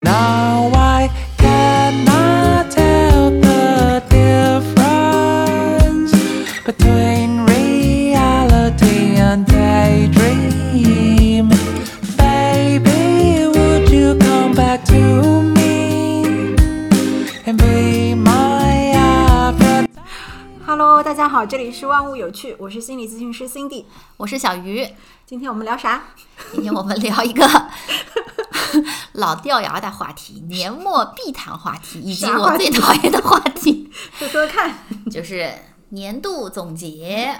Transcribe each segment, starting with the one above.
Now I cannot tell the difference between reality and daydream. Baby, would you come back to me and be my? Hello，大家好，这里是万物有趣，我是心理咨询师 Cindy。我是小鱼，今天我们聊啥？今天我们聊一个 老掉牙的话题—— 年末必谈话题，以及我最讨厌的话题，说说看。就是年度总结。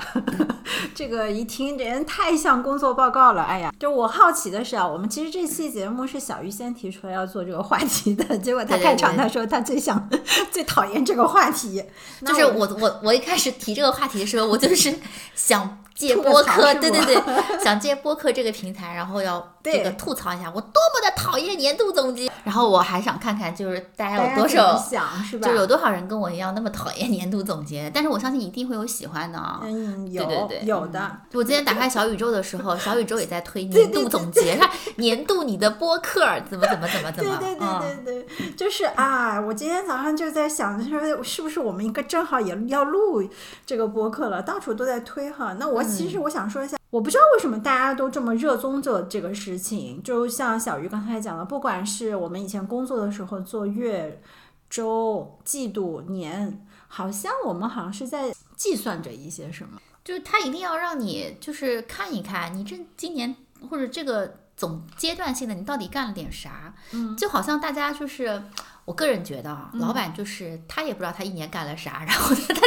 这个一听这人太像工作报告了，哎呀！就我好奇的是啊，我们其实这期节目是小鱼先提出来要做这个话题的，结果他开场他说他最想、最讨厌这个话题，就是我我我一开始提这个话题的时候，我就是想借播客，对对对，想借播客这个平台，然后要这个吐槽一下我多么的讨厌年度总结，然后我还想看看就是大家有多少。想是吧？就有多少人跟我一样那么讨厌年度总结？但是我相信一定会有喜欢的啊、嗯，有对对对有的，我今天打开小宇宙的时候，小宇宙也在推年度总结，看年度你的播客怎么怎么怎么怎么，对对嗯对对对，就是啊，我今天早上就在想，说是不是我们应该正好也要录这个播客了，到处都在推哈。那我其嗯实我想说一下，我不知道为什么大家都这么热衷做这个事情，就像小鱼刚才讲的，不管是我们以前工作的时候做月、周、季度、年，好像我们好像是在计算着一些什么。就是他一定要让你就是看一看你这今年或者这个总阶段性的你到底干了点啥，嗯就好像大家就是。我个人觉得啊，老板就是他也不知道他一年干了啥，然后呢，他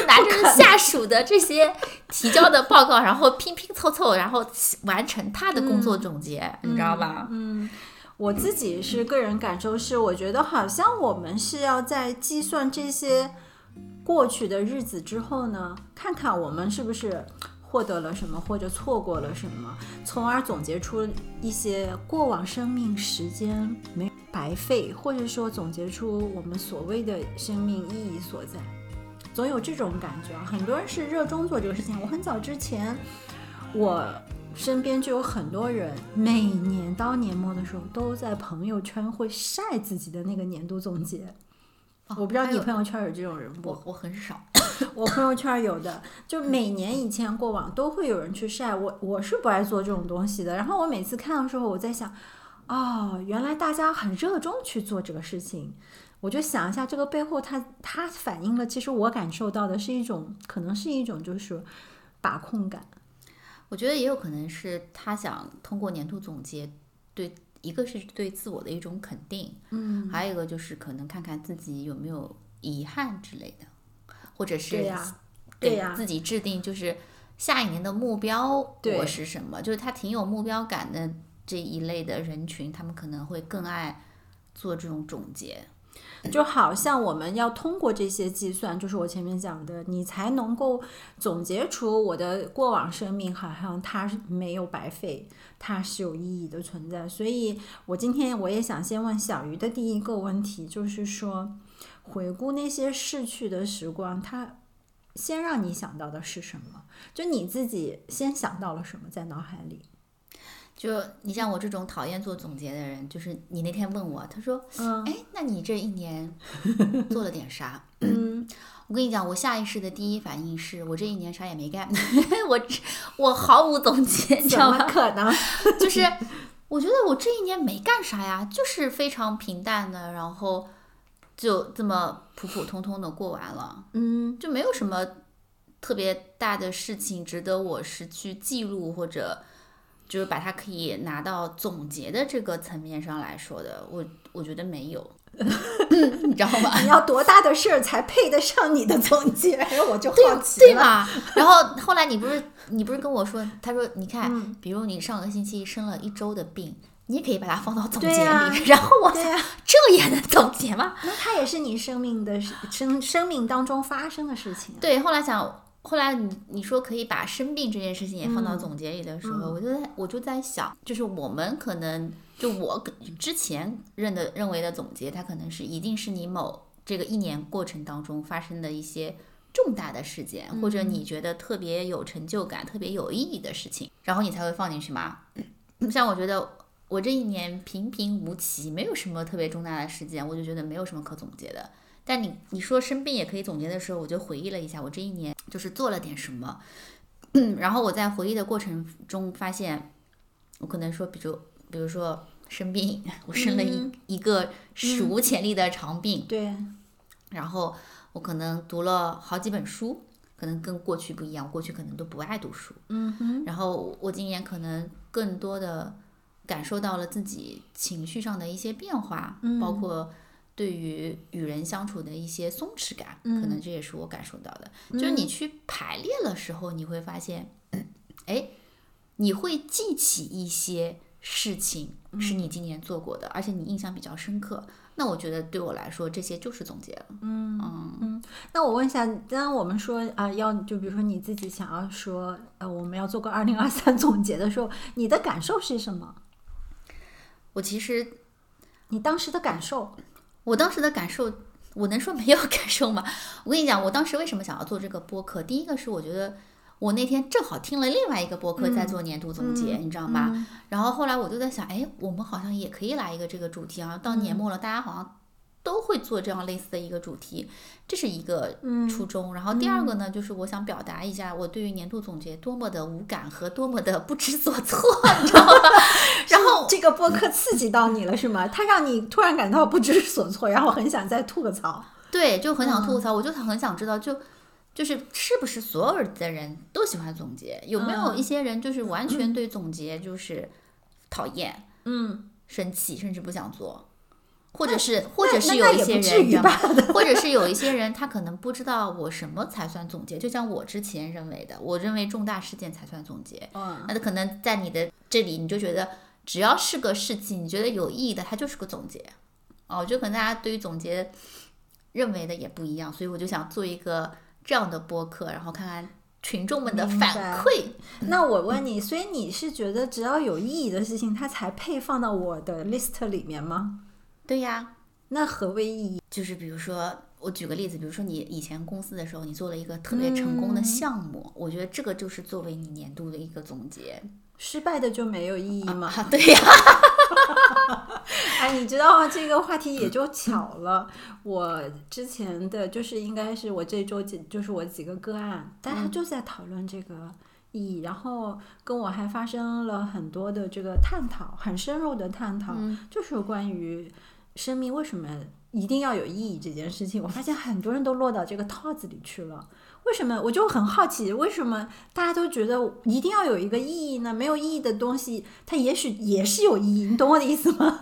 就拿着下属的这些提交的报告，然后拼拼凑凑，然后完成他的工作总结，你知道吧？嗯，我自己是个人感受是，我觉得好像我们是要在计算这些过去的日子之后呢，看看我们是不是获得了什么，或者错过了什么，从而总结出一些过往生命时间没白费，或者说总结出我们所谓的生命意义所在。总有这种感觉啊，很多人是热衷做这个事情。我很早之前，我身边就有很多人，每年到年末的时候，都在朋友圈会晒自己的那个年度总结。我不知道你朋友圈有这种人不？我我很少，我朋友圈有的，就每年以前过往都会有人去晒。我我是不爱做这种东西的。然后我每次看的时候，我在想，哦，原来大家很热衷去做这个事情。我就想一下，这个背后它它反映了，其实我感受到的是一种，可能是一种就是把控感。我觉得也有可能是他想通过年度总结，对一个是对自我的一种肯定，嗯，还有一个就是可能看看自己有没有遗憾之类的，或者是对呀给对呀自己制定就是下一年的目标对我是什么，就是他挺有目标感的这一类的人群，他们可能会更爱做这种总结。就好像我们要通过这些计算，就是我前面讲的，你才能够总结出我的过往生命，好像它是没有白费，它是有意义的存在。所以我今天我也想先问小鱼的第一个问题，就是说，回顾那些逝去的时光，它先让你想到的是什么？就你自己先想到了什么在脑海里？就你像我这种讨厌做总结的人，就是你那天问我，他说，嗯哎，那你这一年 做了点啥？嗯，我跟你讲，我下意识的第一反应是我这一年啥也没干，我我毫无总结，你知怎么道吗？可能？就是我觉得我这一年没干啥呀，就是非常平淡的，然后就这么普普通通的过完了，嗯就没有什么特别大的事情值得我是去记录或者就是把它可以拿到总结的这个层面上来说的，我我觉得没有，你知道吗？你要多大的事儿才配得上你的总结？我就好奇了。对吧？然后后来你不是你不是跟我说，他说你看，嗯比如你上个星期生了一周的病，你也可以把它放到总结里。然后我这也能总结吗？那它也是你生命的生生命当中发生的事情啊。对，后来想。后来你你说可以把生病这件事情也放到嗯总结里的时候，嗯我就在我就在想，就是我们可能就我之前认的认为的总结，它可能是一定是你某这个一年过程当中发生的一些重大的事件，或者你觉得特别有成就感、特别有意义的事情，然后你才会放进去嘛。像我觉得我这一年平平无奇，没有什么特别重大的事件，我就觉得没有什么可总结的。但你你说生病也可以总结的时候，我就回忆了一下我这一年就是做了点什么，然后我在回忆的过程中发现，我可能说，比如比如说生病，我生了一、嗯。一个史无前例的长病，对，然后我可能读了好几本书，可能跟过去不一样，我过去可能都不爱读书，嗯哼，然后我今年可能更多的感受到了自己情绪上的一些变化，嗯。包括对于与人相处的一些松弛感，嗯可能这也是我感受到的。就是你去排列的时候，你会发现，哎，你会记起一些事情嗯是你今年做过的，而且你印象比较深刻。那我觉得对我来说，这些就是总结了。嗯嗯那我问一下，当我们说啊、要就比如说你自己想要说，呃，我们要做个二零二三总结的时候，你的感受是什么？我其实你当时的感受？我当时的感受，我能说没有 感受吗？我跟你讲，我当时为什么想要做这个播客？第一个是我觉得我那天正好听了另外一个播客在做年度总结，你知道吗？然后后来我就在想，哎，我们好像也可以来一个这个主题啊。到年末了，大家好像都会做这样类似的一个主题，这是一个初衷。然后第二个呢，就是我想表达一下我对于年度总结多么的无感和多么的不知所措，你知道吗？然后这个播客刺激到你了是吗？它让你突然感到不知所措，然后很想再吐个槽。对，就很想吐槽，我就很想知道，就就是是不是所有的人都喜欢总结？有没有嗯一些人就是完全 对总结就是讨厌、嗯，生气，甚至不想做？或者是，或者是有一些人？或者是有一些人，他可能不知道我什么才算总结。就像我之前认为的，我认为重大事件才算总结。嗯，那可能在你的这里，你就觉得只要是个事情，你觉得有意义的，它就是个总结。哦，我觉得可能大家对于总结认为的也不一样，所以我就想做一个这样的播客，然后看看群众们的反馈。那我问你，所以你是觉得只要有意义的事情，它才配放到我的 list 里面吗？对呀，那何为意义？就是比如说，我举个例子，比如说你以前公司的时候，你做了一个特别成功的项目，我觉得这个就是作为你年度的一个总结。失败的就没有意义吗？啊，对呀，哎，你知道吗？这个话题也就巧了。我之前的就是应该是我这周几就是我几个个案，大家就在讨论这个意义，然后跟我还发生了很多的这个探讨，很深入的探讨，就是关于生命为什么一定要有意义这件事情。我发现很多人都落到这个套子里去了。为什么？我就很好奇，为什么大家都觉得一定要有一个意义呢？没有意义的东西，它也许也是有意义，你懂我的意思吗？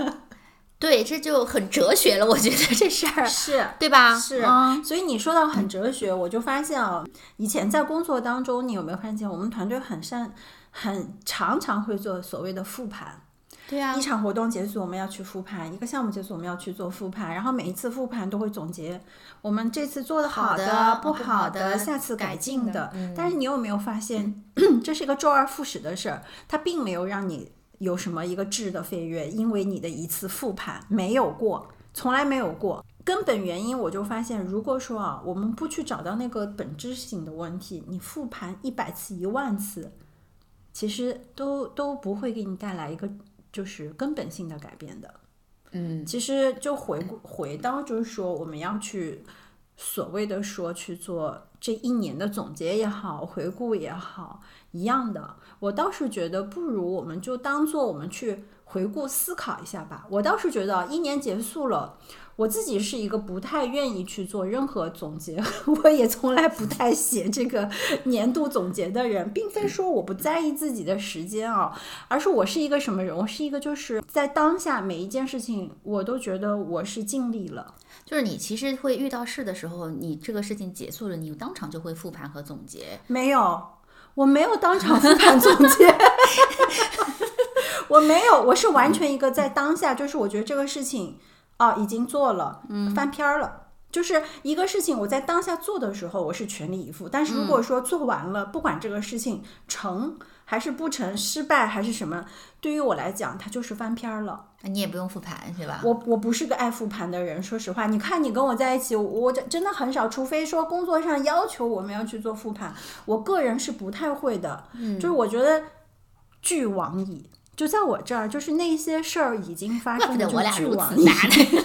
对，这就很哲学了，我觉得这事儿，是。对吧？是嗯，所以你说到很哲学，我就发现啊，以前在工作当中，你有没有发现我们团队很善，很常常会做所谓的复盘。对啊一，场活动结束，我们要去复盘；一个项目结束，我们要去做复盘。然后每一次复盘都会总结我们这次做的好的、不好的，下次改改进的进的。嗯但是你有没有发现，这是一个周而复始的事儿，它并没有让你有什么一个质的飞跃，因为你的一次复盘没有过，从来没有过。根本原因，我就发现，如果说啊，我们不去找到那个本质性的问题，你复盘一百次、一万次，其实都都不会给你带来一个就是根本性的改变的。嗯，其实就回回到就是说，我们要去所谓的说去做这一年的总结也好，回顾也好，一样的。我倒是觉得，不如我们就当做我们去回顾思考一下吧。我倒是觉得，一年结束了。我自己是一个不太愿意去做任何总结，我也从来不太写这个年度总结的人，并非说我不在意自己的时间啊，而是我是一个什么人？我是一个就是在当下每一件事情，我都觉得我是尽力了。就是你其实会遇到事的时候，你这个事情结束了，你当场就会复盘和总结。没有，我没有当场复盘总结，我没有，我是完全一个在当下，就是我觉得这个事情啊已经做了，嗯，翻篇儿了。就是一个事情，我在当下做的时候，我是全力以赴。但是如果说做完了，不管这个事情成还是不成，失败还是什么，对于我来讲，它就是翻篇儿了。那你也不用复盘是吧？我我不是个爱复盘的人，说实话。你看你跟我在一起，我我真真的很少，除非说工作上要求我们要去做复盘，我个人是不太会的。嗯，就是我觉得俱往矣，就在我这儿，就是那些事儿已经发生我俩如巨往矣此搭呢。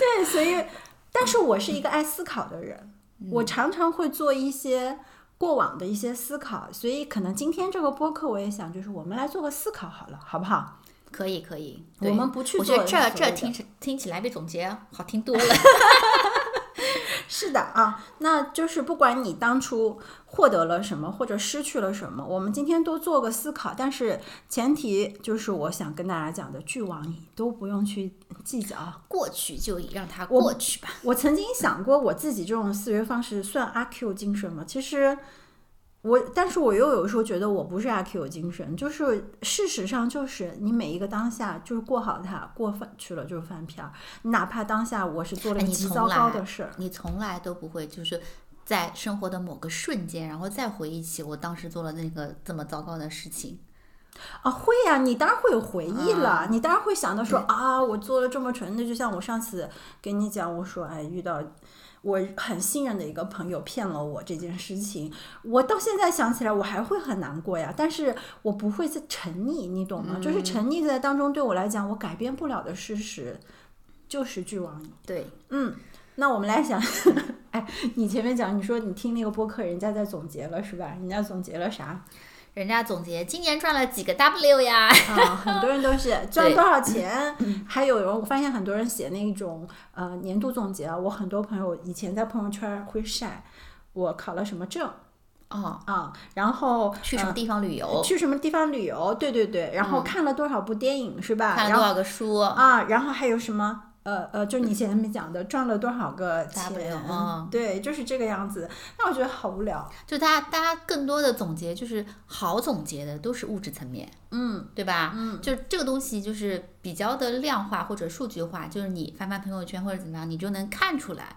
对，所以，但是我是一个爱思考的人，嗯我常常会做一些过往的一些思考，所以可能今天这个播客我也想，就是我们来做个思考好了，好不好？可以可以，我们不去我觉得这这听起听起来比总结好听多了。是的啊，那就是不管你当初获得了什么或者失去了什么，我们今天都做个思考，但是前提就是我想跟大家讲的，俱往矣，都不用去计较。过去就让它过去吧。我曾经想过，我自己这种思维方式算阿 Q 精神吗？其实我，但是我又有时候觉得我不是阿 Q 精神，就是事实上就是你每一个当下就是过好它，过翻去了就是翻篇儿。哪怕当下我是做了极糟糕来的事儿，你从来都不会就是。在生活的某个瞬间，然后再回忆起我当时做了那个这么糟糕的事情，啊，会呀、你当然会有回忆了，嗯你当然会想到说啊，我做了这么蠢的，就像我上次给你讲，我说哎，遇到我很信任的一个朋友骗了我这件事情，我到现在想起来我还会很难过呀，但是我不会再沉溺，你懂吗？嗯就是沉溺在当中，对我来讲，我改变不了的事实就是俱往矣。对，嗯，那我们来想，哎，你前面讲，你说你听那个播客，人家在总结了是吧？人家总结了啥？人家总结今年赚了几个 W 呀？啊，很多人都是 赚多少钱，还有人我发现很多人写那种呃年度总结啊，我很多朋友以前在朋友圈会晒我考了什么证。哦，啊，然后呃去什么地方旅游，去什么地方旅游，对对对，然后嗯。看了多少部电影是吧？看了多少个书，啊，然后还有什么？呃呃，就你前面讲的赚了多少个钱，嗯对，就是这个样子。那我觉得好无聊。就大家大家更多的总结就是好总结的都是物质层面，嗯对吧？嗯，就这个东西就是比较的量化或者数据化，就是你翻翻朋友圈或者怎么样，你就能看出来。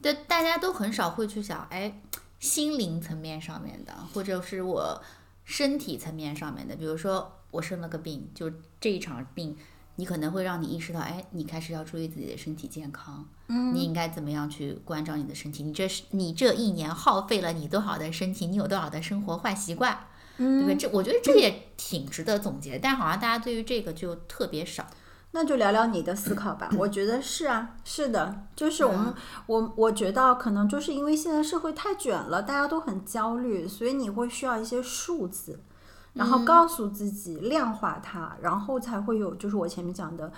对，大家都很少会去想，哎，心灵层面上面的，或者是我身体层面上面的，比如说我生了个病，就这一场病，你可能会让你意识到，哎，你开始要注意自己的身体健康，嗯，你应该怎么样去关照你的身体？你这是你这一年耗费了你多少的身体，你有多少的生活坏习惯？对不对？这我觉得这也挺值得总结，但好像大家对于这个就特别少。那就聊聊你的思考吧。我觉得是啊，是的，就是我们，我我觉得可能就是因为现在社会太卷了，大家都很焦虑，所以你会需要一些数字，然后告诉自己量化它，然后才会有就是我前面讲的。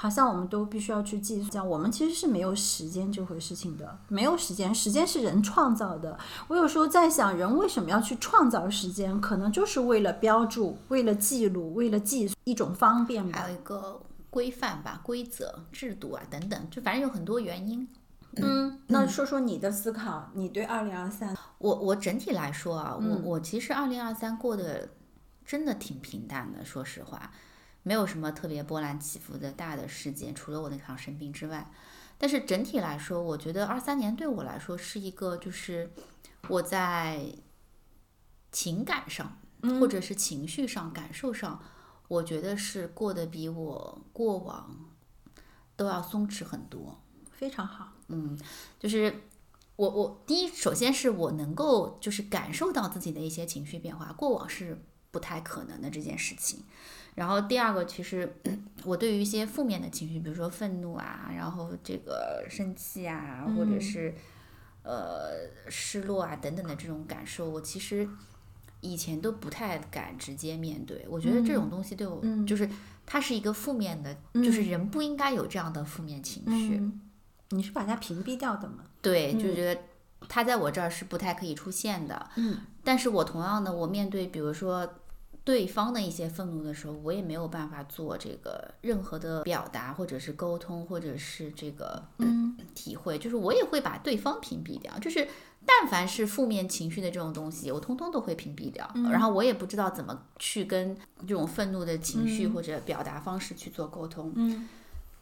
好像我们都必须要去计算，我们其实是没有时间这回事情的，没有时间，时间是人创造的。我有时候在想，人为什么要去创造时间？可能就是为了标注，为了记录，为了计一种方便吧还。有一个规范吧、规则、制度啊等等，就反正有很多原因。嗯，那说说你的思考，你对二零二三，我我整体来说啊，嗯我我其实二零二三过得真的挺平淡的，说实话，没有什么特别波澜起伏的大的事件，除了我那场生病之外。但是整体来说，我觉得二三年对我来说是一个，就是我在情感上，或者是情绪上、感受上，我觉得是过得比我过往都要松弛很多。非常好。嗯，就是我我第一，首先是我能够就是感受到自己的一些情绪变化，过往是不太可能的这件事情。然后第二个，其实 我对于一些负面的情绪，比如说愤怒啊，然后这个生气啊，或者是呃失落啊等等的这种感受，我其实以前都不太敢直接面对。我觉得这种东西对我，就是它是一个负面的，就是人不应该有这样的负面情绪。嗯，你是把它屏蔽掉的吗？对，就觉得它在我这儿是不太可以出现的。嗯，但是我同样的，我面对比如说对方的一些愤怒的时候，我也没有办法做这个任何的表达，或者是沟通，或者是这个嗯体会，就是我也会把对方屏蔽掉。就是但凡是负面情绪的这种东西，我通通都会屏蔽掉。然后我也不知道怎么去跟这种愤怒的情绪或者表达方式去做沟通。嗯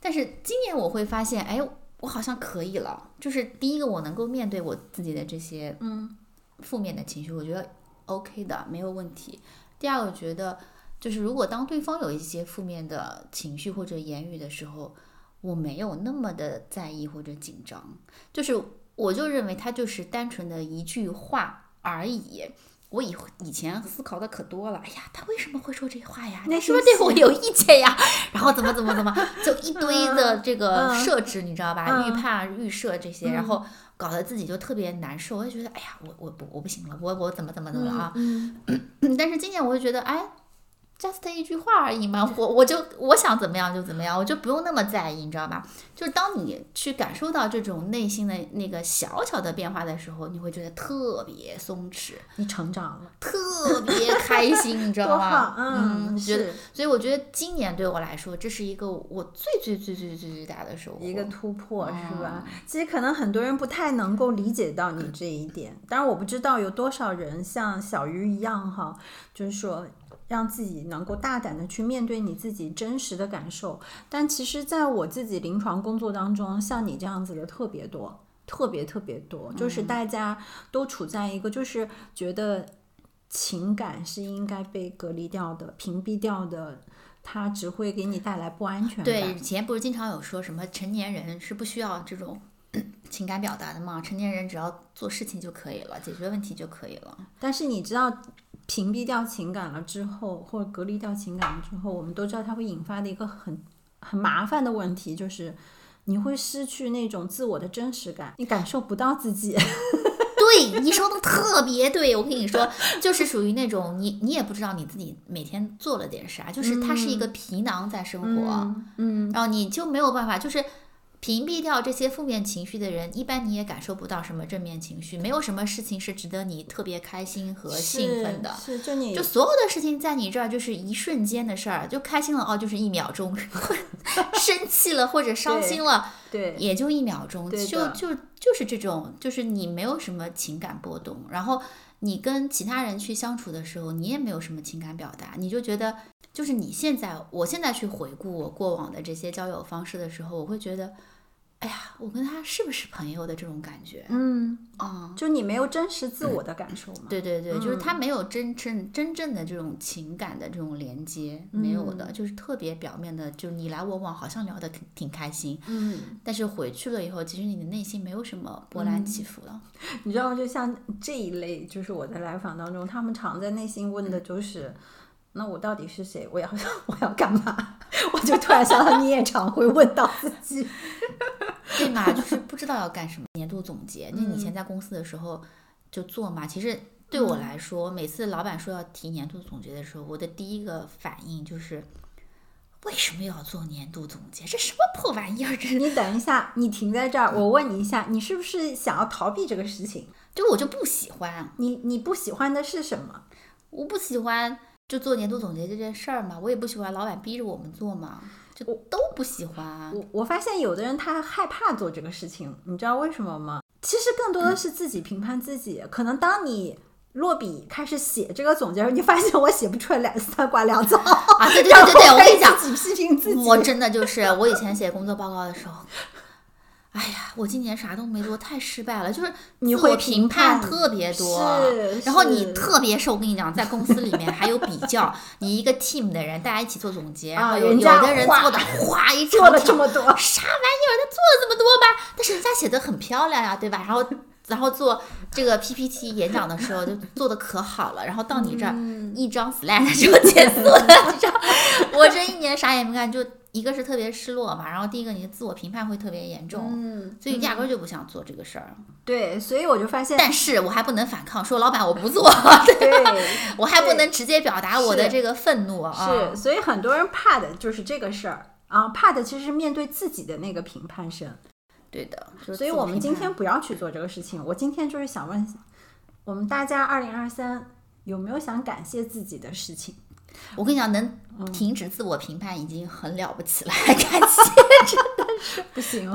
但是今年我会发现，哎，我好像可以了。就是第一个，我能够面对我自己的这些嗯负面的情绪，我觉得 OK 的，没有问题。第二个，觉得就是如果当对方有一些负面的情绪或者言语的时候，我没有那么的在意或者紧张，就是我就认为他就是单纯的一句话而已。我以以前思考的可多了，哎呀，他为什么会说这话呀？是不是对我有意见呀？然后怎么怎么怎么，就一堆的这个嗯设置，你知道吧？嗯预判、预设这些，然嗯后搞得自己就特别难受。我就觉得，哎呀，我我不我不行了，我我怎么怎么怎么了啊？嗯，但是今年我就觉得，哎，just 一句话而已嘛，我我就我想怎么样就怎么样，我就不用那么在意，你知道吧？就是当你去感受到这种内心的那个小小的变化的时候，你会觉得特别松弛，你成长了，特别开心，你知道吗好，？嗯，觉得，是所以我觉得今年对我来说，这是一个我最最最最最最大的收获。一个突破，是吧？嗯其实可能很多人不太能够理解到你这一点，当然我不知道有多少人像小鱼一样哈，就是说。让自己能够大胆的去面对你自己真实的感受，但其实在我自己临床工作当中，像你这样子的特别多，特别特别多，就是嗯大家都处在一个就是觉得情感是应该被隔离掉的、屏蔽掉的，它只会给你带来不安全感。对，以前不是经常有说什么成年人是不需要这种 情感表达的吗？成年人只要做事情就可以了，解决问题就可以了。但是你知道，屏蔽掉情感了之后，或者隔离掉情感了之后，我们都知道它会引发的一个很很麻烦的问题，就是你会失去那种自我的真实感，你感受不到自己。对，你说的特别对，我跟你说，就是属于那种你你也不知道你自己每天做了点啥，就是它是一个皮囊在生活，嗯，然后你就没有办法，就是屏蔽掉这些负面情绪的人，一般你也感受不到什么正面情绪，没有什么事情是值得你特别开心和兴奋的。是，是就你就所有的事情在你这儿就是一瞬间的事儿，就开心了哦，就是一秒钟；生气了或者伤心了，对也就一秒钟，就就就是这种，就是你没有什么情感波动，然后你跟其他人去相处的时候，你也没有什么情感表达，你就觉得，就是你现在，我现在去回顾我过往的这些交友方式的时候，我会觉得，哎呀，我跟他是不是朋友的这种感觉，嗯，啊、就你没有真实自我的感受嘛。对对对，就是嗯他没有真正真正的这种情感的这种连接，没有嗯的，就是特别表面的，就你来我往，好像聊得挺挺开心，嗯，但是回去了以后，其实你的内心没有什么波澜嗯起伏了。你知道，就像这一类，就是我在来访当中，他们常在内心问的就是。那我到底是谁？我要 我要干嘛？我就突然想到，你也常会问到自己。对嘛，就是不知道要干什么。年度总结，那你以前嗯在公司的时候就做嘛。其实对我来说，每次老板说要提年度总结的时候，我的第一个反应就是，为什么要做年度总结？这什么破玩意儿？这你等一下，你停在这儿，我问你一下，你是不是想要逃避这个事情？就我就不喜欢，你你不喜欢的是什么？我不喜欢就做年度总结这件事儿嘛，我也不喜欢老板逼着我们做嘛，就都不喜欢。我我发现有的人他害怕做这个事情，你知道为什么吗？其实更多的是自己评判自己。可能当你落笔开始写这个总结，你发现我写不出来两三瓜两 枣，啊，对对对对对，我跟你讲，自己批评自己。我真的就是我以前写工作报告的时候，哎呀，我今年啥都没做，太失败了，就是你会评评判判特别多，是然后你特别瘦我跟你讲，在公司里面还有比较，你一个 team 的人，大家一起做总结，然后有有的人做的哗 一做了这么多，啥玩意儿？他做了这么多吧？但是人家写的很漂亮呀，对吧？然后然后做这个 PPT 演讲的时候就做的可好了，然后到你这儿、嗯一张 slide 就结束了，你知道？我这一年啥也没干，就一个是特别失落嘛，然后第一个你的自我评判会特别严重，嗯，所以压根儿就不想做这个事儿。对，所以我就发现，但是我还不能反抗，说老板我不做，对，我还不能直接表达我的这个愤怒啊。是，所以很多人怕的就是这个事儿啊，怕的其实是面对自己的那个评判声。对的，所以我们今天不要去做这个事情。我今天就是想问我们大家，二零二三有没有想感谢自己的事情？我跟你讲，能嗯停止自我评判已经很了不起了，还 感谢。真的是 不行，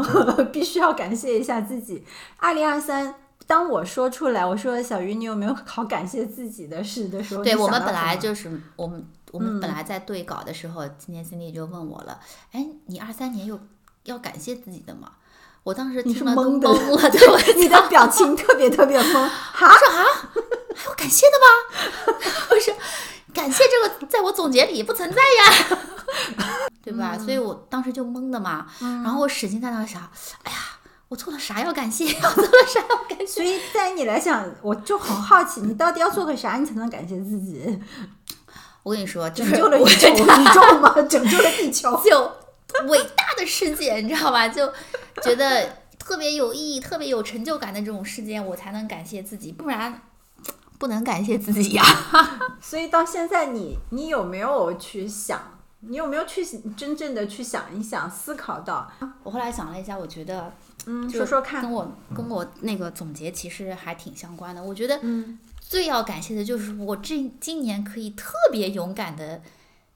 必须要感谢一下自己。二零二三，当我说出来，我说小鱼，你有没有好感谢自己的事的时候，对我们本来就是我们我们本嗯来在对稿的时候，今天 Cindy 就问我了，哎，你二三年有要感谢自己的吗？我当时听了都懵了，对我你的表情特别特别懵，哈，还有感谢的吗？我说感谢这个在我总结里不存在呀，对吧？所以我当时就懵的嘛。然后我使劲在那想，哎呀，我做了啥要感谢？我做了啥要感谢？所以在你来讲，我就很好奇，你到底要做个啥，你才能感谢自己？我跟你说，就拯救了宇宙，宇宙吗？拯救了地球。就伟大的事件，你知道吧？就觉得特别有意义、特别有成就感的这种事件，我才能感谢自己，不然不能感谢自己呀。所以到现在你，你有没有去想？你有没有去真正的去想一想，思考到？我后来想了一下，我觉得嗯，就说说看。跟我跟我那个总结其实还挺相关的。我觉得嗯最要感谢的就是我这今年可以特别勇敢的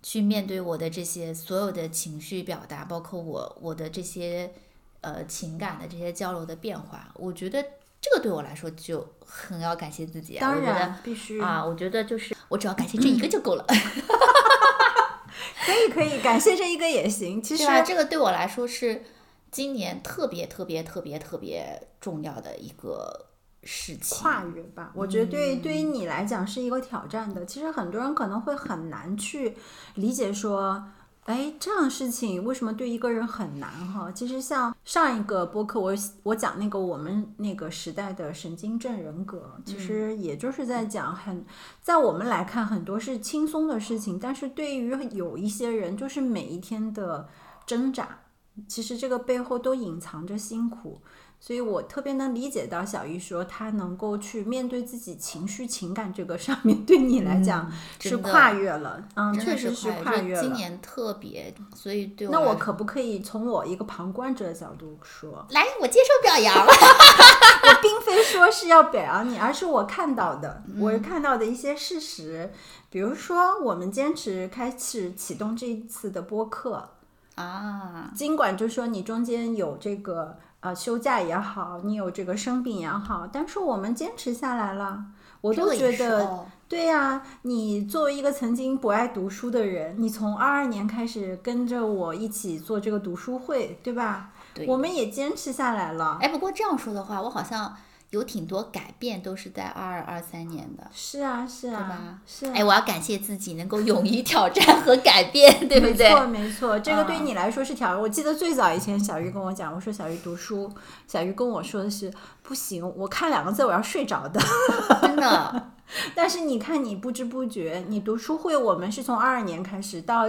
去面对我的这些所有的情绪表达，包括我我的这些呃情感的这些交流的变化。我觉得这个对我来说就很要感谢自己啊。当然必须啊，我觉得就是我只要感谢这一个就够了，可以可以，感谢这一个也行。其实？这个对我来说是今年特别特别特别特别重要的一个事情。跨越吧，我觉得对对于你来讲是一个挑战的。其实很多人可能会很难去理解说。哎，这样的事情为什么对一个人很难哈？其实像上一个播客我我讲那个我们那个时代的神经症人格，其实也就是在讲很，在我们来看很多是轻松的事情，但是对于有一些人，就是每一天的挣扎，其实这个背后都隐藏着辛苦。所以我特别能理解到小玉说，她能够去面对自己情绪、情感这个上面，对你来讲是跨越了，嗯，确实是跨越，了。今年特别，所以对我那我可不可以从我一个旁观者的角度说，来，我接受表扬。我并非说是要表扬你，而是我看到的，嗯我看到的一些事实。比如说，我们坚持开始启动这一次的播客，啊，尽管就说你中间有这个呃休假也好，你有这个生病也好，但是我们坚持下来了。我都觉得，哦对呀、你作为一个曾经不爱读书的人，你从二二年开始跟着我一起做这个读书会，对吧？对我们也坚持下来了。哎，不过这样说的话，我好像有挺多改变都是在二二二三年的。是啊，是啊吧，是啊。哎，我要感谢自己能够勇于挑战和改变，对不对？没错，没错，这个对嗯你来说是挑战。我记得最早以前，小鱼跟我讲，我说小鱼读书，小鱼跟我说的是不行，我看两个字我要睡着的。真的，但是你看，你不知不觉，你读书会，我们是从二二年开始到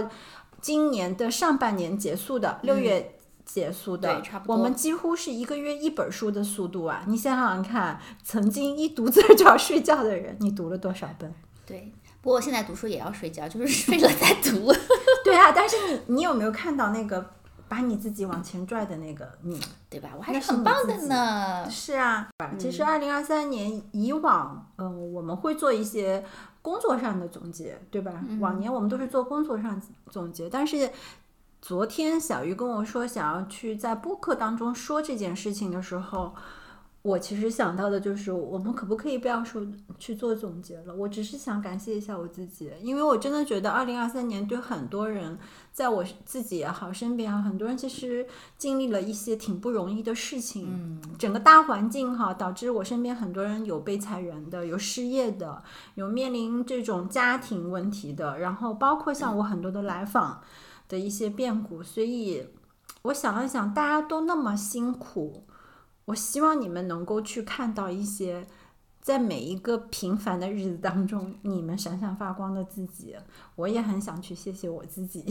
今年的上半年结束的，六月。结束的，嗯对差不多我们几乎是一个月一本书的速度啊！你想想看，曾经一读字儿就要睡觉的人，你读了多少本？对。不过现在读书也要睡觉，就是睡了再读。对啊，但是你你有没有看到那个把你自己往前拽的那个你？对吧？我还是很棒的呢。是啊，其嗯实二零二三年以往，嗯、我们会做一些工作上的总结，对吧？嗯往年我们都是做工作上总结，但是昨天小鱼跟我说想要去在播客当中说这件事情的时候。我其实想到的就是，我们可不可以不要说去做总结了？我只是想感谢一下我自己，因为我真的觉得二零二三年对很多人，在我自己也好，身边也好，很多人其实经历了一些挺不容易的事情。嗯，整个大环境哈，导致我身边很多人有被裁员的，有失业的，有面临这种家庭问题的，然后包括像我很多的来访的一些变故，所以我想了想，大家都那么辛苦，我希望你们能够去看到一些。在每一个平凡的日子当中，你们闪闪发光的自己，我也很想去谢谢我自己。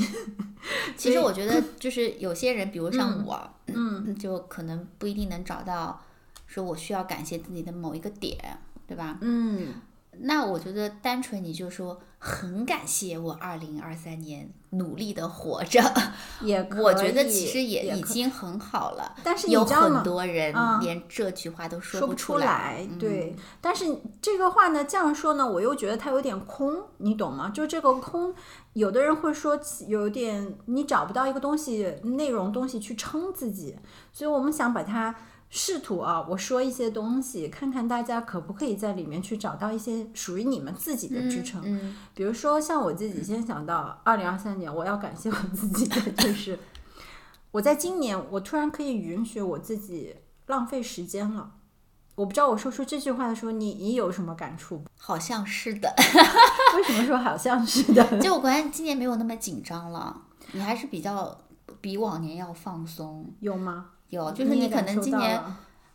其实我觉得就是有些人，比如像嗯我，嗯，就可能不一定能找到说我需要感谢自己的某一个点，对吧？嗯，那我觉得单纯你就说很感谢我二零二三年努力的活着，也可以我觉得其实也已经很好了。但是有很多人嗯连这句话都说不出来，对。嗯但是这个话呢，这样说呢，我又觉得它有点空，你懂吗？就这个空，有的人会说有点你找不到一个东西内容东西去撑自己，所以我们想把它试图啊，我说一些东西，看看大家可不可以在里面去找到一些属于你们自己的支撑。嗯，比如说像我自己，先想到二零二三年，我要感谢我自己的就是，我在今年我突然可以允许我自己浪费时间了。我不知道我说出这句话的时候，你你有什么感触？好像是的。为什么说好像是的？就我感觉今年没有那么紧张了，你还是比较比往年要放松。有吗？有，就是你可能今年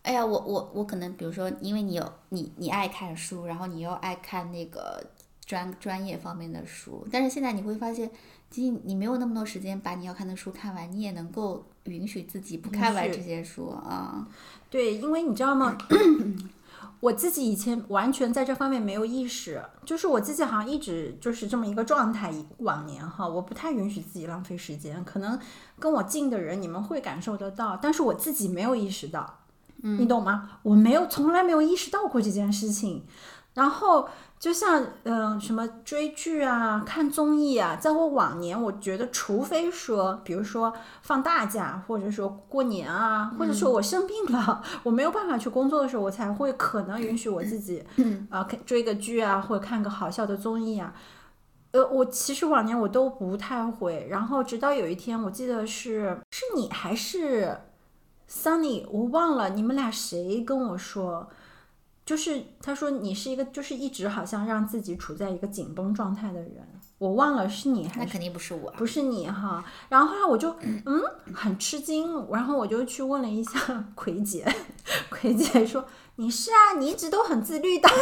哎呀，我我我可能，比如说，因为你有你你爱看书，然后你又爱看那个专专业方面的书，但是现在你会发现，其实你没有那么多时间把你要看的书看完，你也能够允许自己不看完这些书啊。对，因为你知道吗？我自己以前完全在这方面没有意识，就是我自己好像一直就是这么一个状态。往年哈，我不太允许自己浪费时间，可能跟我近的人你们会感受得到，但是我自己没有意识到，你懂吗？我没有从来没有意识到过这件事情。然后就像嗯、呃什么追剧啊、看综艺啊，在我往年，我觉得除非说，比如说放大假，或者说过年啊，或者说我生病了，我没有办法去工作的时候，我才会可能允许我自己，啊、看追个剧啊，或者看个好笑的综艺啊。呃，我其实往年我都不太会，然后直到有一天，我记得是是你还是 Sunny，我忘了你们俩谁跟我说，就是他说你是一个就是一直好像让自己处在一个紧绷状态的人，我忘了是你还是那肯定不是我，不是你哈。然后后来我就嗯很吃惊，然后我就去问了一下 葵姐，葵姐说你是啊，你一直都很自律的。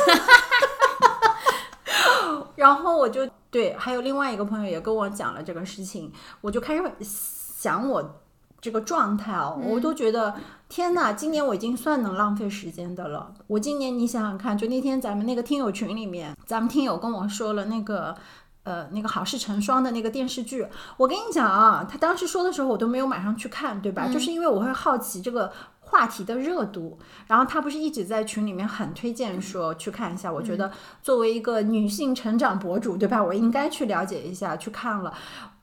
然后我就对，还有另外一个朋友也跟我讲了这个事情，我就开始想我这个状态哦，我都觉得天哪，今年我已经算能浪费时间的了。我今年你想想看，就那天咱们那个听友群里面，咱们听友跟我说了那个。呃，那个《好事成双》的那个电视剧，我跟你讲啊，他当时说的时候，我都没有马上去看，对吧？就是因为我会好奇这个话题的热度，然后他不是一直在群里面很推荐说去看一下，我觉得作为一个女性成长博主，对吧？我应该去了解一下，去看了。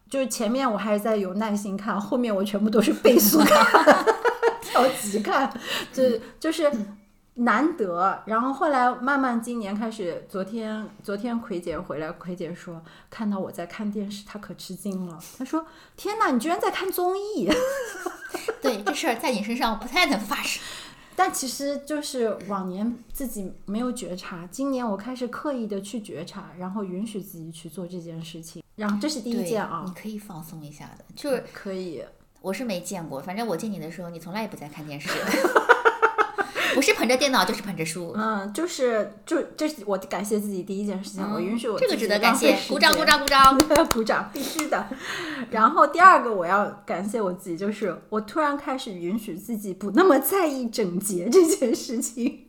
就是前面我还在有耐心看，后面我全部都是倍速看，跳级看，就就是难得。然后后来慢慢今年开始，昨天昨天葵姐回来，葵姐说看到我在看电视，她可吃惊了。她说：“天哪，你居然在看综艺！” 对这事儿在你身上不太能发生。但其实就是往年自己没有觉察，今年我开始刻意的去觉察，然后允许自己去做这件事情。然后这是第一，件啊你，可以放松一下的。就是可以。我是没见过，反正我见你的时候，你从来也不在看电视，不是捧着电脑就是捧着书。嗯，就是就这是我感谢自己第一件事情，我允许我嗯这个值得感谢，鼓掌鼓掌鼓掌。鼓掌，必须的。然后第二个我要感谢我自己，就是我突然开始允许自己不那么在意整洁这件事情。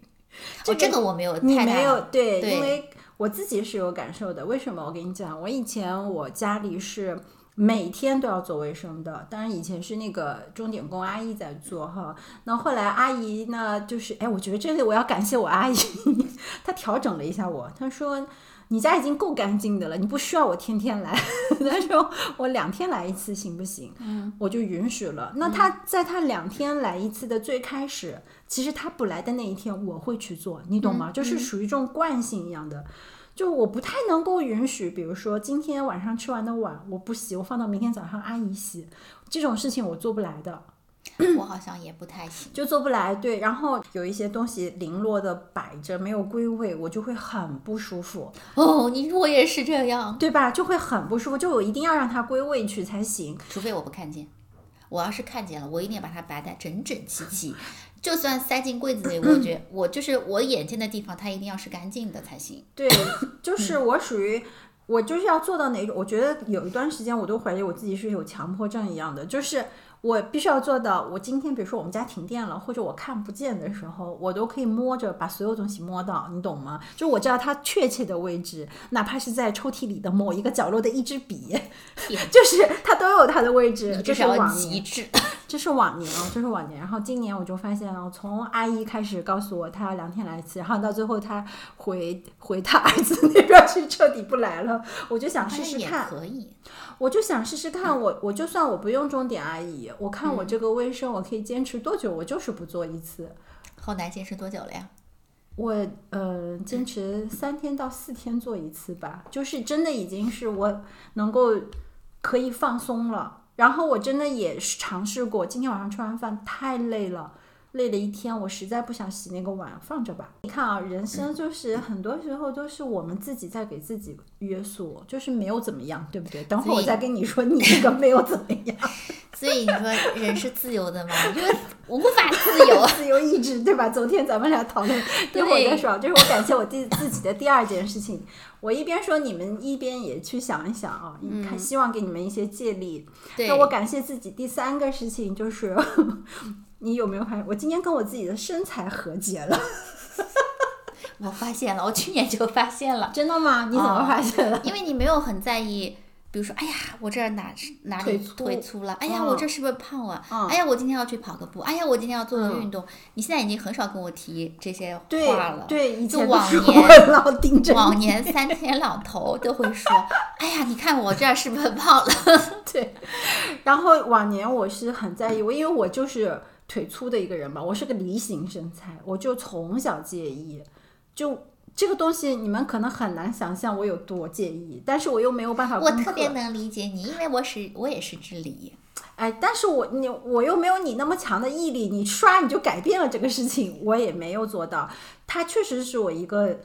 哦，这个我没有你太大没有对，对因为我自己是有感受的。为什么？我跟你讲，我以前我家里是每天都要做卫生的，当然以前是那个钟点工阿姨在做哈。那后来阿姨呢，就是哎，我觉得这里我要感谢我阿姨，她调整了一下我，她说。你家已经够干净的了，你不需要我天天来。她说我两天来一次行不行？嗯，我就允许了。那他在他两天来一次的最开始，其实他不来的那一天，我会去做，你懂吗？就是属于这种惯性一样的。就我不太能够允许，比如说今天晚上吃完的碗我不洗，我放到明天早上阿姨洗，这种事情我做不来的。我好像也不太行。就做不来，对。然后有一些东西零落的摆着没有归位，我就会很不舒服，哦，你我也是这样，对吧？就会很不舒服，就我一定要让它归位去才行。除非我不看见。我要是看见了，我一定要把它摆得整整齐齐，就算塞进柜子里，我觉 我就是我眼睛的地方，它一定要是干净的才行。对，就是我属于。我就是要做到哪种？我觉得有一段时间我都怀疑我自己是有强迫症一样的，就是我必须要做到。我今天比如说我们家停电了，或者我看不见的时候，我都可以摸着把所有东西摸到，你懂吗？就我知道它确切的位置，哪怕是在抽屉里的某一个角落的一支笔，就是它都有它的位置。这你这是要极致。这是往年啊，这是往年。然后今年我就发现了，从阿姨开始告诉我她要两天来一次，然后到最后她回回她儿子那边去彻底不来了，我就想试试看。可以，我就想试试看，我我就算我不用钟点阿姨，我看我这个卫生我可以坚持多久，我就是不做一次。后来坚持多久了呀？我呃坚持三天到四天做一次吧，就是真的已经是我能够可以放松了。然后我真的也是尝试过，今天晚上吃完饭太累了。累了一天，我实在不想洗那个碗，放着吧。你看啊，人生就是很多时候都是我们自己在给自己约束，就是没有怎么样，对不对？等会儿我再跟你说你这个没有怎么样。所以你说人是自由的吗？因为无法自由。自由意志，对吧？昨天咱们俩讨论，一会儿再说。这是我感谢我自自己的第二件事情。我一边说，你们一边也去想一想啊，看希望给你们一些借力。对那我感谢自己第三个事情就是，你有没有发现，我今天跟我自己的身材和解了？我发现了，我去年就发现了，真的吗？你怎么发现的？因为你没有很在意。比如说，哎呀，我这儿哪哪里腿粗了？哎呀，嗯我这是不是胖了？嗯哎呀，我今天要去跑个步。哎呀，我今天要做个运动。你现在已经很少跟我提这些话了。对，以就前往年老盯着往年三天两头都会说：“哎呀，你看我这儿是不是胖了 对，然后往年我是很在意，我因为我就是腿粗的一个人嘛，我是个梨形身材，我就从小介意，就这个东西你们可能很难想象我有多介意，但是我又没有办法？”我特别能理解你，因为我是我也是只梨。哎，但是我你我又没有你那么强的毅力，你刷你就改变了这个事情，我也没有做到。他确实是我一个，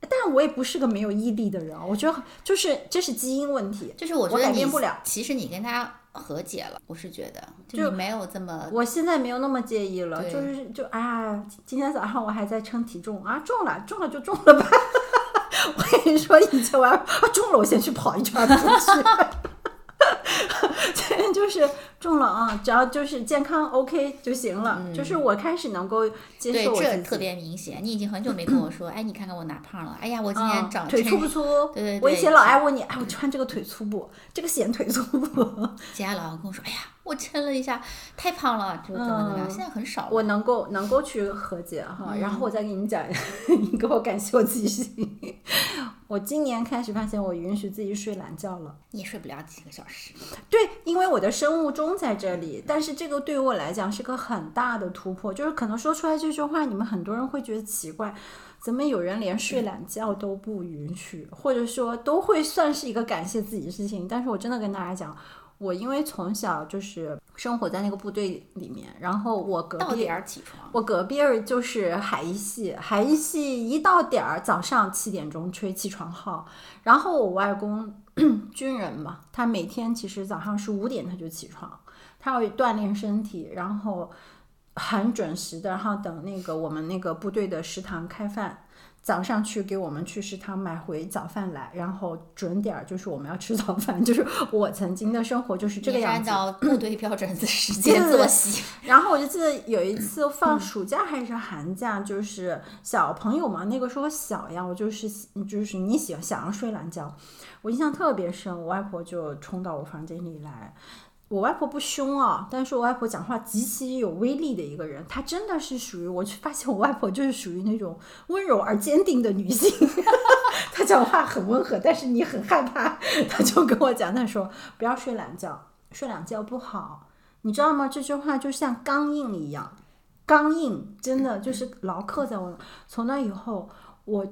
但我也不是个没有毅力的人，我觉得就是这是基因问题，就是我觉得你改变不了。其实你跟他和解了，我是觉得就没有这么我现在没有那么介意了，就是就啊，今天早上我还在称体重啊，重了，重了就重了吧。我跟你说，以前我要啊重了，我先去跑一圈儿，不去。就是重了啊，只要就是健康 OK 就行了。就是我开始能够接受我自己。这特别明显。你已经很久没跟我说，哎，你看看我哪胖了？哎呀，我今天嗯长抻腿粗不粗？对对对我以前老爱问你，哎，我穿这个腿粗不？这个显腿粗不？姐还老跟我说，哎呀，我称了一下，太胖了，就怎么怎么样。嗯现在很少了。我能够能够去和解哈，然后我再给你们讲一个我感谢我自己。我今年开始发现我允许自己睡懒觉了，你也睡不了几个小时。对，因为我的生物钟在这里，但是这个对于我来讲是个很大的突破，就是可能说出来这句话，你们很多人会觉得奇怪，怎么有人连睡懒觉都不允许，或者说都会算是一个感谢自己的事情，但是我真的跟大家讲。我因为从小就是生活在那个部队里面，然后我隔壁点儿起床。我隔壁儿就是海一系，海一系一到点儿早上七点钟吹起床号，然后我外公 军人嘛，他每天其实早上是五点他就起床，他要锻炼身体，然后很准时的，然后等那个我们那个部队的食堂开饭。早上去给我们去食堂买回早饭来，然后准点儿就是我们要吃早饭，就是我曾经的生活就是这个样子。按照部队标准的时间作息。然后我就记得有一次放暑假还是寒假，就是小朋友嘛，那个时候小呀，我就是就是你喜想要睡懒觉，我印象特别深，我外婆就冲到我房间里来。我外婆不凶啊，但是我外婆讲话极其有威力的一个人，她真的是属于，我就发现我外婆就是属于那种温柔而坚定的女性，她讲话很温和，但是你很害怕。她就跟我讲，她说不要睡懒觉，睡懒觉不好，你知道吗？这句话就像钢印一样，钢印真的就是 牢刻在我。从那以后，我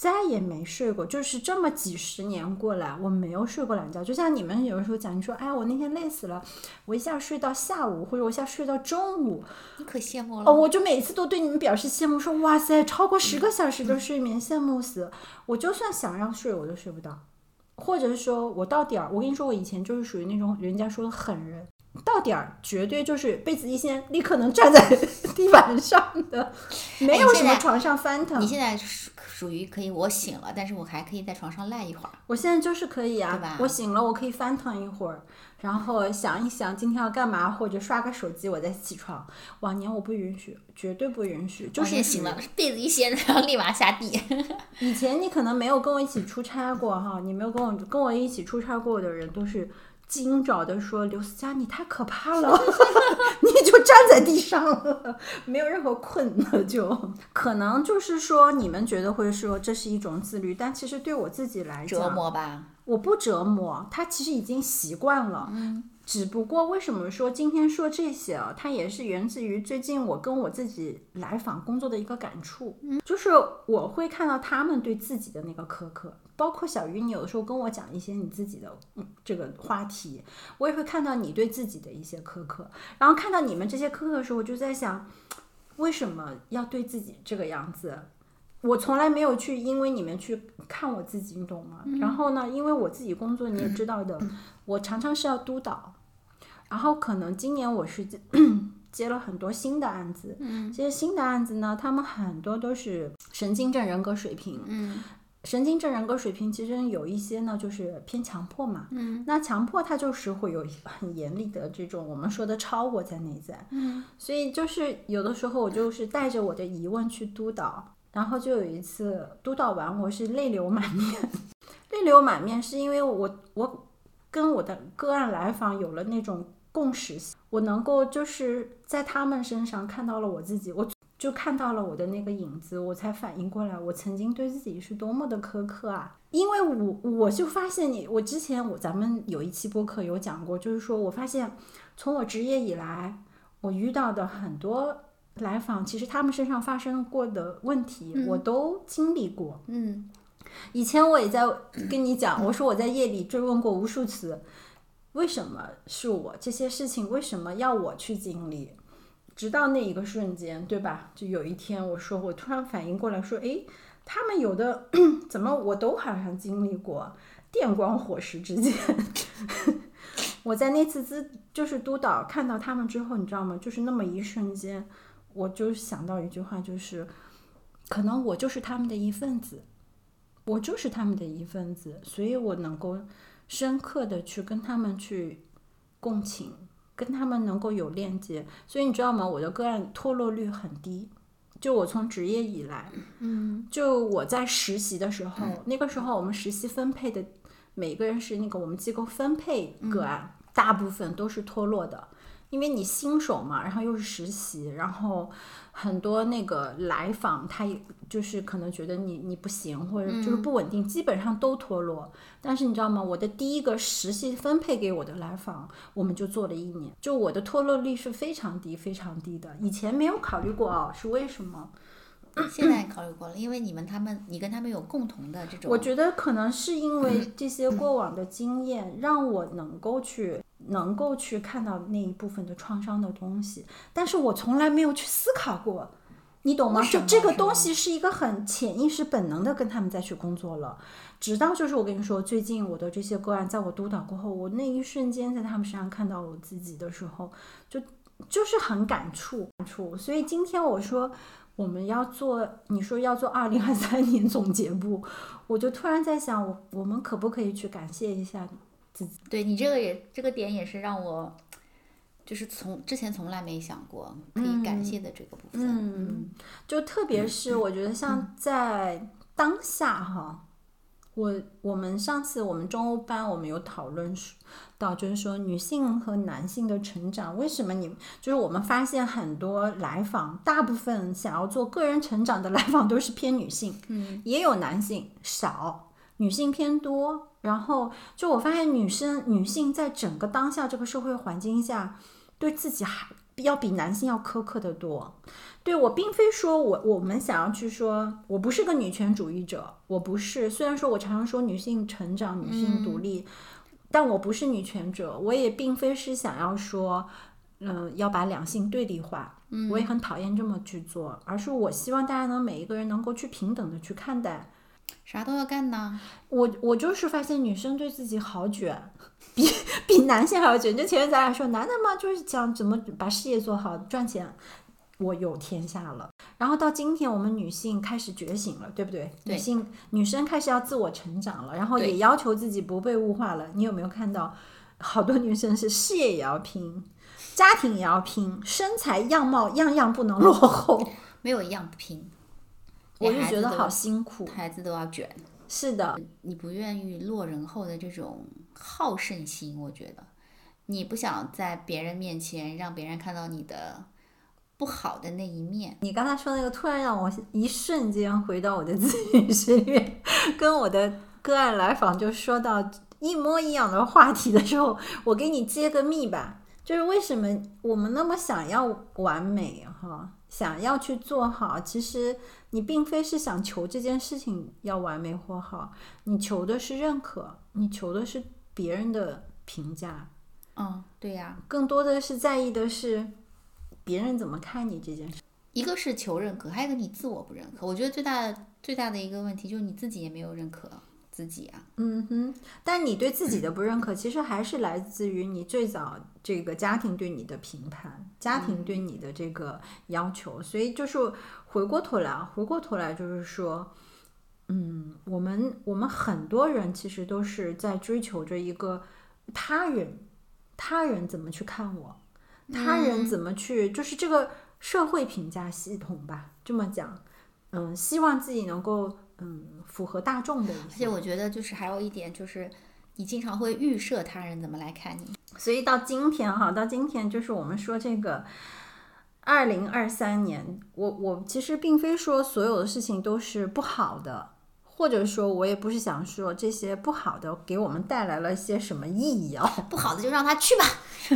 再也没睡过，就是这么几十年过来，我没有睡过懒觉。就像你们有的时候讲，你说，哎，我那天累死了，我一下睡到下午，或者我一下睡到中午，你可羡慕了哦，了。我就每次都对你们表示羡慕，说哇塞，超过十个小时的睡眠，羡慕死。我就算想让睡，我都睡不到，或者是说我到点儿，我跟你说，我以前就是属于那种人家说的狠人，到点儿绝对就是被子一掀，立刻能站在 地板上的，没有什么床上翻腾你。现在属属于可以，我醒了，但是我还可以在床上赖一会儿。我现在就是可以啊我醒了，我可以翻腾一会儿，然后想一想今天要干嘛，或者刷个手机，我再起床。往年我不允许，绝对不允许，就是醒了，被子一掀，然后立马下地。以前你可能没有跟我一起出差过哈，你没有跟我跟我一起出差过的人都是惊着的说：“刘思佳，你太可怕了，你就站在地上了，没有任何困的就可能就是说你们觉得会说这是一种自律，但其实对我自己来折，磨吧，我不折磨，他其实已经习惯了。嗯，只不过为什么说今天说这些啊？它也是源自于最近我跟我自己来访工作的一个感触。嗯，就是我会看到他们对自己的那个苛刻，包括小鱼，你有的时候跟我讲一些你自己的嗯这个话题，我也会看到你对自己的一些苛刻，然后看到你们这些苛刻的时候，我就在想，为什么要对自己这个样子？我从来没有去因为你们去看我自己，你懂吗？然后呢，因为我自己工作你也知道的，我常常是要督导，然后可能今年我是接接了很多新的案子，嗯这些新的案子呢，他们很多都是神经症人格水平，嗯神经症人格水平其实有一些呢，就是偏强迫嘛。嗯。那强迫它就是会有很严厉的这种我们说的超我在内在，嗯。所以就是有的时候我就是带着我的疑问去督导，然后就有一次督导完我是泪流满面，泪流满面是因为我我跟我的个案来访有了那种共识，我能够就是在他们身上看到了我自己，我就看到了我的那个影子，我才反应过来，我曾经对自己是多么的苛刻啊！因为我我就发现你，我之前我咱们有一期播客有讲过，就是说我发现从我职业以来，我遇到的很多来访，其实他们身上发生过的问题，我都经历过。嗯以前我也在跟你讲，我说我在夜里追问过无数次，为什么是我这些事情为什么要我去经历？直到那一个瞬间，对吧？就有一天，我说我突然反应过来，说，诶，他们有的 怎么我都好像经历过，电光火石之间。我在那次咨就是督导看到他们之后，你知道吗？就是那么一瞬间，我就想到一句话，就是可能我就是他们的一份子。我就是他们的一份子，所以我能够深刻的去跟他们去共情，跟他们能够有链接。所以你知道吗？我的个案脱落率很低。就我从职业以来，嗯就我在实习的时候，那个时候我们实习分配的每个人是那个我们机构分配个案，大部分都是脱落的。因为你新手嘛，然后又是实习，然后很多那个来访，他也就是可能觉得你你不行，或者就是不稳定，基本上都脱落。但是你知道吗？我的第一个实习分配给我的来访，我们就做了一年，就我的脱落率是非常低非常低的，以前没有考虑过哦，是为什么？现在考虑过了，因为你们他们，你跟他们有共同的这种，我觉得可能是因为这些 过往的经验，让我能够去能够去看到那一部分的创伤的东西，但是我从来没有去思考过，你懂吗？就这个东西是一个很潜意识本能的跟他们再去工作了，直到就是我跟你说，最近我的这些个案，在我督导过后，我那一瞬间在他们身上看到我自己的时候，就就是很感触，感触。所以今天我说我们要做，你说要做二零二三年总结部，我就突然在想，我我们可不可以去感谢一下对你这个也这个点也是让我，就是从之前从来没想过可以感谢的这个部分。嗯，就特别是我觉得像在当下哈，我我们上次我们中欧班我们有讨论到，就是说女性和男性的成长，为什么你就是我们发现很多来访，大部分想要做个人成长的来访都是偏女性，嗯，也有男性少，女性偏多。然后就我发现女生女性在整个当下这个社会环境下，对自己还要比男性要苛刻的多。对我并非说我我们想要去说，我不是个女权主义者，我不是。虽然说我常常说女性成长、女性独立，但我不是女权者，我也并非是想要说，嗯、要把两性对立化。我也很讨厌这么去做，而是我希望大家能每一个人能够去平等的去看待。啥都要干呢。我我就是发现女生对自己好卷，比比男性还要卷。就前面咱俩说，男的嘛就是讲怎么把事业做好，赚钱，我有天下了。然后到今天，我们女性开始觉醒了，对不对？对女性女生开始要自我成长了，然后也要求自己不被物化了。你有没有看到，好多女生是事业也要拼，家庭也要拼，身材样貌样样不能落后。没有一样不拼，我就觉得好辛苦。孩子都要卷。是的，你不愿意落人后的这种好胜心，我觉得你不想在别人面前让别人看到你的不好的那一面。你刚才说那个，突然让我一瞬间回到我的咨询室里面，跟我的个案来访就说到一模一样的话题的时候，我给你揭个密吧，就是为什么我们那么想要完美哈，想要去做好，其实你并非是想求这件事情要完美或好，你求的是认可，你求的是别人的评价，嗯，对呀、更多的是在意的是别人怎么看你这件事。一个是求认可，还有一个你自我不认可。我觉得最大的最大的一个问题就是你自己也没有认可。自己啊。嗯哼，但你对自己的不认可，其实还是来自于你最早这个家庭对你的评判，家庭对你的这个要求。所以就是回过头来，啊，回过头来就是说，嗯，我们我们很多人其实都是在追求着一个他人，他人怎么去看我，他人怎么去，就是这个社会评价系统吧，这么讲，嗯，希望自己能够嗯符合大众的一些而且我觉得就是还有一点就是，你经常会预设他人怎么来看你。所以到今天哈，到今天就是我们说这个二零二三年，我我其实并非说所有的事情都是不好的，或者说我也不是想说这些不好的给我们带来了一些什么意义啊。不好的就让他去吧。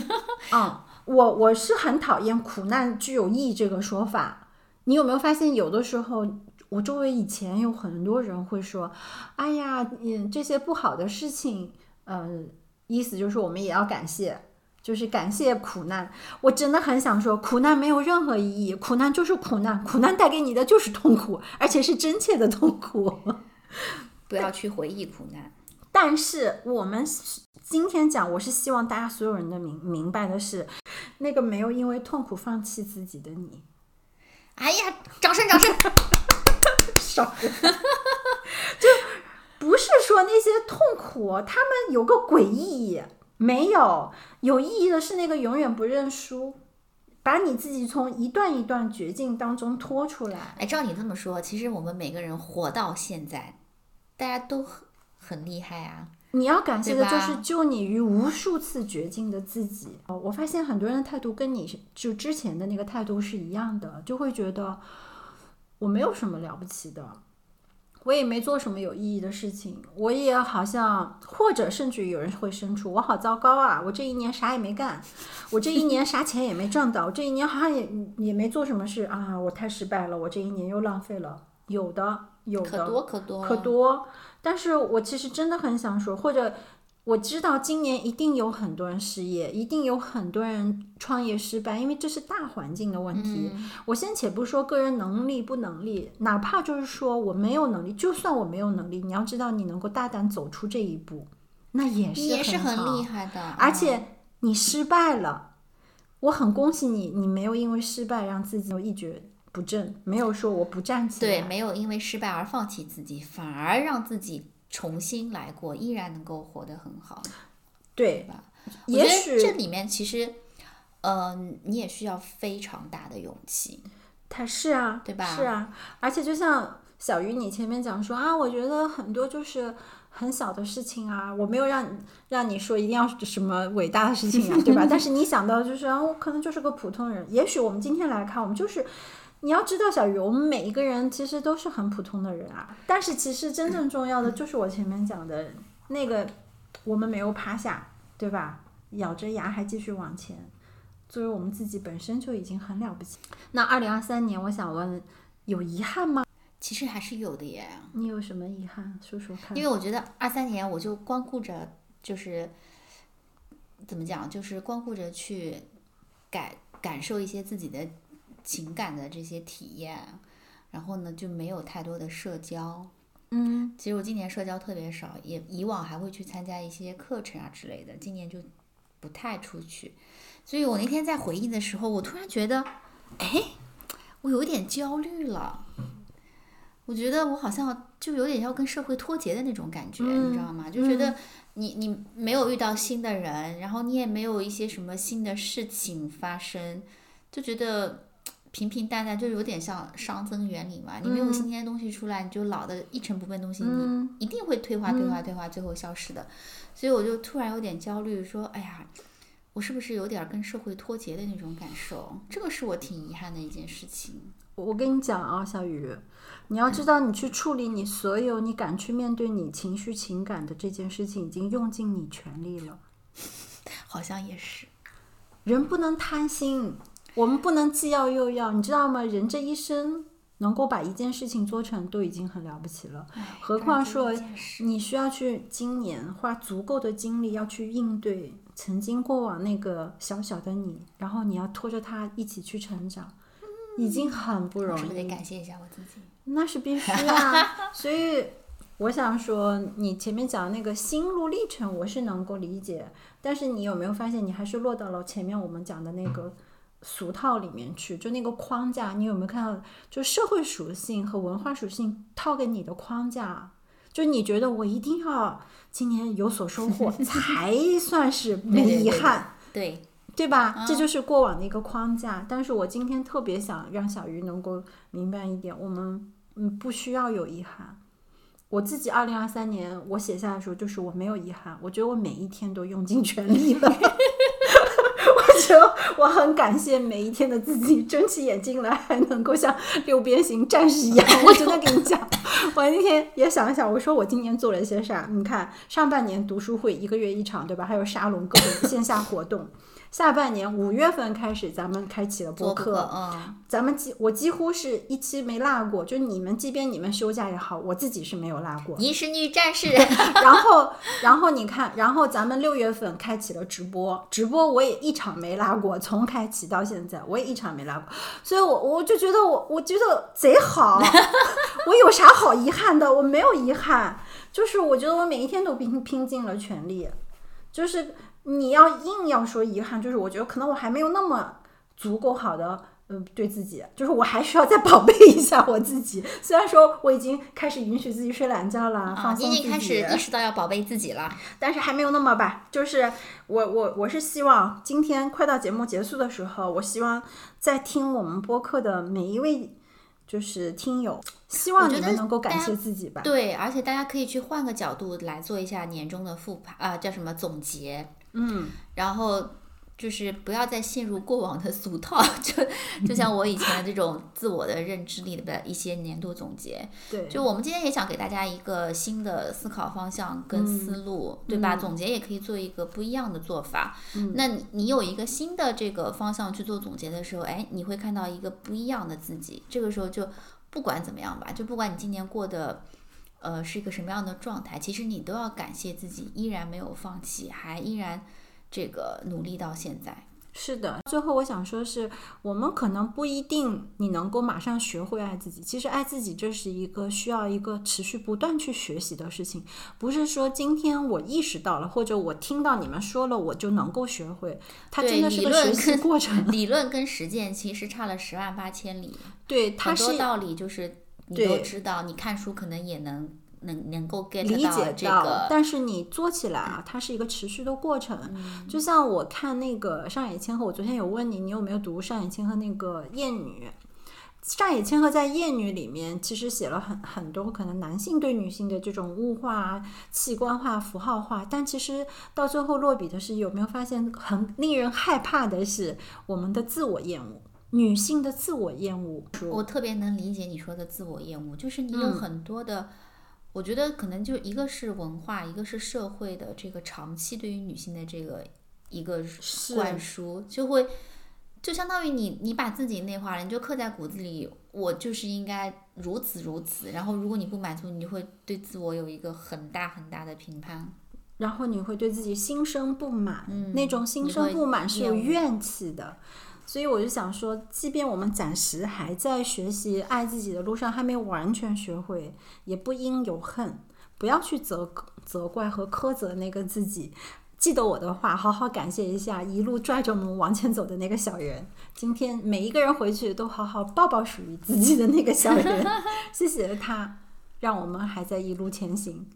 嗯，我我是很讨厌“苦难具有意义”这个说法。你有没有发现，有的时候我周围以前有很多人会说：“哎呀，嗯，这些不好的事情，呃，意思就是我们也要感谢，就是感谢苦难。”我真的很想说，苦难没有任何意义，苦难就是苦难，苦难带给你的就是痛苦，而且是真切的痛苦。不要去回忆苦难。但是我们今天讲，我是希望大家所有人都明明白的是，那个没有因为痛苦放弃自己的你，哎呀，掌声掌声！少，就不是说那些痛苦，他们有个鬼意义，没有，有意义的是那个永远不认输，把你自己从一段一段绝境当中拖出来。哎，照你这么说，其实我们每个人活到现在，大家都很很厉害啊。你要感谢的就是救你于无数次绝境的自己。哦我发现很多人的态度跟你就之前的那个态度是一样的，就会觉得我没有什么了不起的，我也没做什么有意义的事情，我也好像或者甚至于有人会生出我好糟糕啊，我这一年啥也没干，我这一年啥钱也没挣到，我这一年好像也也没做什么事啊，我太失败了，我这一年又浪费了。有的，有的，可多可多可多。但是我其实真的很想说，或者我知道今年一定有很多人失业，一定有很多人创业失败，因为这是大环境的问题。我先且不说个人能力不能力，哪怕就是说我没有能力，就算我没有能力，你要知道你能够大胆走出这一步，那也是也是很好厉害的，而嗯且你失败了，我很恭喜你，你没有因为失败让自己一蹶不振，没有说我不站起来。对，没有因为失败而放弃自己，反而让自己重新来过，依然能够活得很好。对吧也许这里面其实，嗯、你也需要非常大的勇气。他是啊，对吧是啊，而且就像小鱼你前面讲说啊，我觉得很多就是很小的事情啊，我没有让你让你说一定要什么伟大的事情啊，对吧？但是你想到就是啊，我可能就是个普通人，也许我们今天来看，我们就是。你要知道，小鱼，我们每一个人其实都是很普通的人啊。但是其实真正重要的 就是我前面讲的那个，我们没有趴下，对吧？咬着牙还继续往前，作为我们自己本身就已经很了不起。那二零二三年，我想问，有遗憾吗？其实还是有的耶，你有什么遗憾？说说看。因为我觉得二三年我就光顾着就是怎么讲，就是光顾着去感感受一些自己的情感的这些体验，然后呢就没有太多的社交。嗯其实我今年社交特别少，也以往还会去参加一些课程啊之类的，今年就不太出去。所以我那天在回忆的时候，我突然觉得，哎，我有点焦虑了。我觉得我好像就有点要跟社会脱节的那种感觉，你知道吗？就觉得你你没有遇到新的人，然后你也没有一些什么新的事情发生，就觉得平平淡淡，就有点像熵增原理嘛。你没有新鲜的东西出来，你就老的一成不变东西，你一定会退化、退化、退化，最后消失的。所以我就突然有点焦虑，说：“哎呀，我是不是有点儿跟社会脱节的那种感受？这个是我挺遗憾的一件事情。我跟你讲啊，小雨，你要知道，你去处理你所有你敢去面对你情绪情感的这件事情，已经用尽你全力了。好像也是，人不能贪心，我们不能既要又要，你知道吗？人这一生能够把一件事情做成，都已经很了不起了。何况说你需要去今年花足够的精力要去应对曾经过往那个小小的你，然后你要拖着他一起去成长，已经很不容易我是不是得。感谢一下我自己？那是必须啊，所以我想说，你前面讲的那个心路历程，我是能够理解，但是你有没有发现，你还是落到了前面我们讲的那个俗套里面去，就那个框架，你有没有看到，就社会属性和文化属性套给你的框架，就你觉得我一定要今年有所收获，才算是没遗憾。对，对吧？这就是过往的一个框架。但是我今天特别想让小鱼能够明白一点，我们嗯不需要有遗憾。我自己二零二三年我写下的时候，就是我没有遗憾，我觉得我每一天都用尽全力了。我很感谢每一天的自己，睁起眼睛来还能够像六边形战士一样。我真的跟你讲，我那天也想一想，我说我今年做了一些啥？你看，上半年读书会一个月一场，对吧？还有沙龙各种线下活动。下半年五月份开始，咱们开启了播客，嗯，咱们几我几乎是一期没落过，就你们即便你们休假也好，我自己是没有落过。你是女战士，然后，然后你看，然后咱们六月份开启了直播，直播我也一场没落过，从开启到现在我也一场没落过，所以我我就觉得我我觉得贼好，我有啥好遗憾的？我没有遗憾，就是我觉得我每一天都拼拼尽了全力，就是你要硬要说遗憾，就是我觉得可能我还没有那么足够好的。嗯，对自己，就是我还需要再宝贝一下我自己。虽然说我已经开始允许自己睡懒觉了，啊放，松自己，已经开始意识到要宝贝自己了。但是还没有那么吧，就是我我我是希望今天快到节目结束的时候，我希望在听我们播客的每一位就是听友，希望你们能够感谢自己吧。对，而且大家可以去换个角度来做一下年终的复盘啊、叫什么总结，嗯，然后就是不要再陷入过往的俗套，就就像我以前的这种自我的认知里的一些年度总结。对，就我们今天也想给大家一个新的思考方向跟思路，对吧？嗯总结也可以做一个不一样的做法。嗯那你你有一个新的这个方向去做总结的时候，哎，你会看到一个不一样的自己。这个时候就不管怎么样吧，就不管你今年过的。呃，是一个什么样的状态？其实你都要感谢自己，依然没有放弃，还依然这个努力到现在。是的。最后我想说是，我们可能不一定你能够马上学会爱自己。其实爱自己这是一个需要一个持续不断去学习的事情，不是说今天我意识到了，或者我听到你们说了，我就能够学会。它真的是个学习过程。理论跟实践其实差了十万八千里。对，它是道理就是你都知道，你看书可能也能能能够 get 理解这到，个。但是你做起来啊，它是一个持续的过程。嗯就像我看那个上野千鹤，我昨天有问你，你有没有读上野千鹤那个《厌女》？上野千鹤在《厌女》里面其实写了很很多可能男性对女性的这种物化、器官化、符号化，但其实到最后落笔的是，有没有发现很令人害怕的是我们的自我厌恶，女性的自我厌恶。我特别能理解你说的自我厌恶，就是你有嗯很多的，我觉得可能就一个是文化，一个是社会的这个长期对于女性的这个一个灌输，就会就相当于你你把自己内化了，你就刻在骨子里，我就是应该如此如此。然后如果你不满足，你就会对自我有一个很大很大的评判。然后你会对自己心生不满，嗯那种心生不满是有怨气的。所以我就想说，即便我们暂时还在学习爱自己的路上，还没完全学会，也不应有恨，不要去责责怪和苛责那个自己。记得我的话，好好感谢一下一路拽着我们往前走的那个小人。今天每一个人回去都好好抱抱属于自己的那个小人，谢谢他，让我们还在一路前行。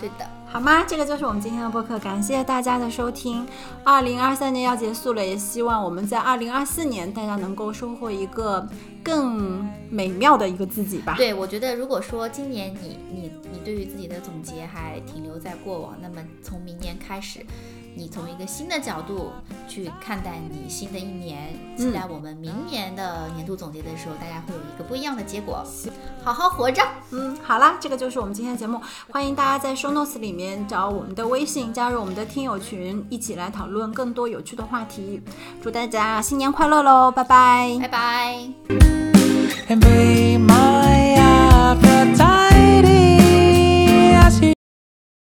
对的，好吗？这个就是我们今天的播客，感谢大家的收听。二零二三年要结束了，也希望我们在二零二四年大家能够收获一个更美妙的一个自己吧。对，我觉得如果说今年你你你对于自己的总结还停留在过往，那么从明年开始，你从一个新的角度去看待你新的一年，期待我们明年的年度总结的时候，大家会有一个不一样的结果。好好活着。嗯，好啦，这个就是我们今天的节目，欢迎大家在 show notes 里面找我们的微信，加入我们的听友群，一起来讨论更多有趣的话题。祝大家新年快乐喽，拜拜拜拜。and be my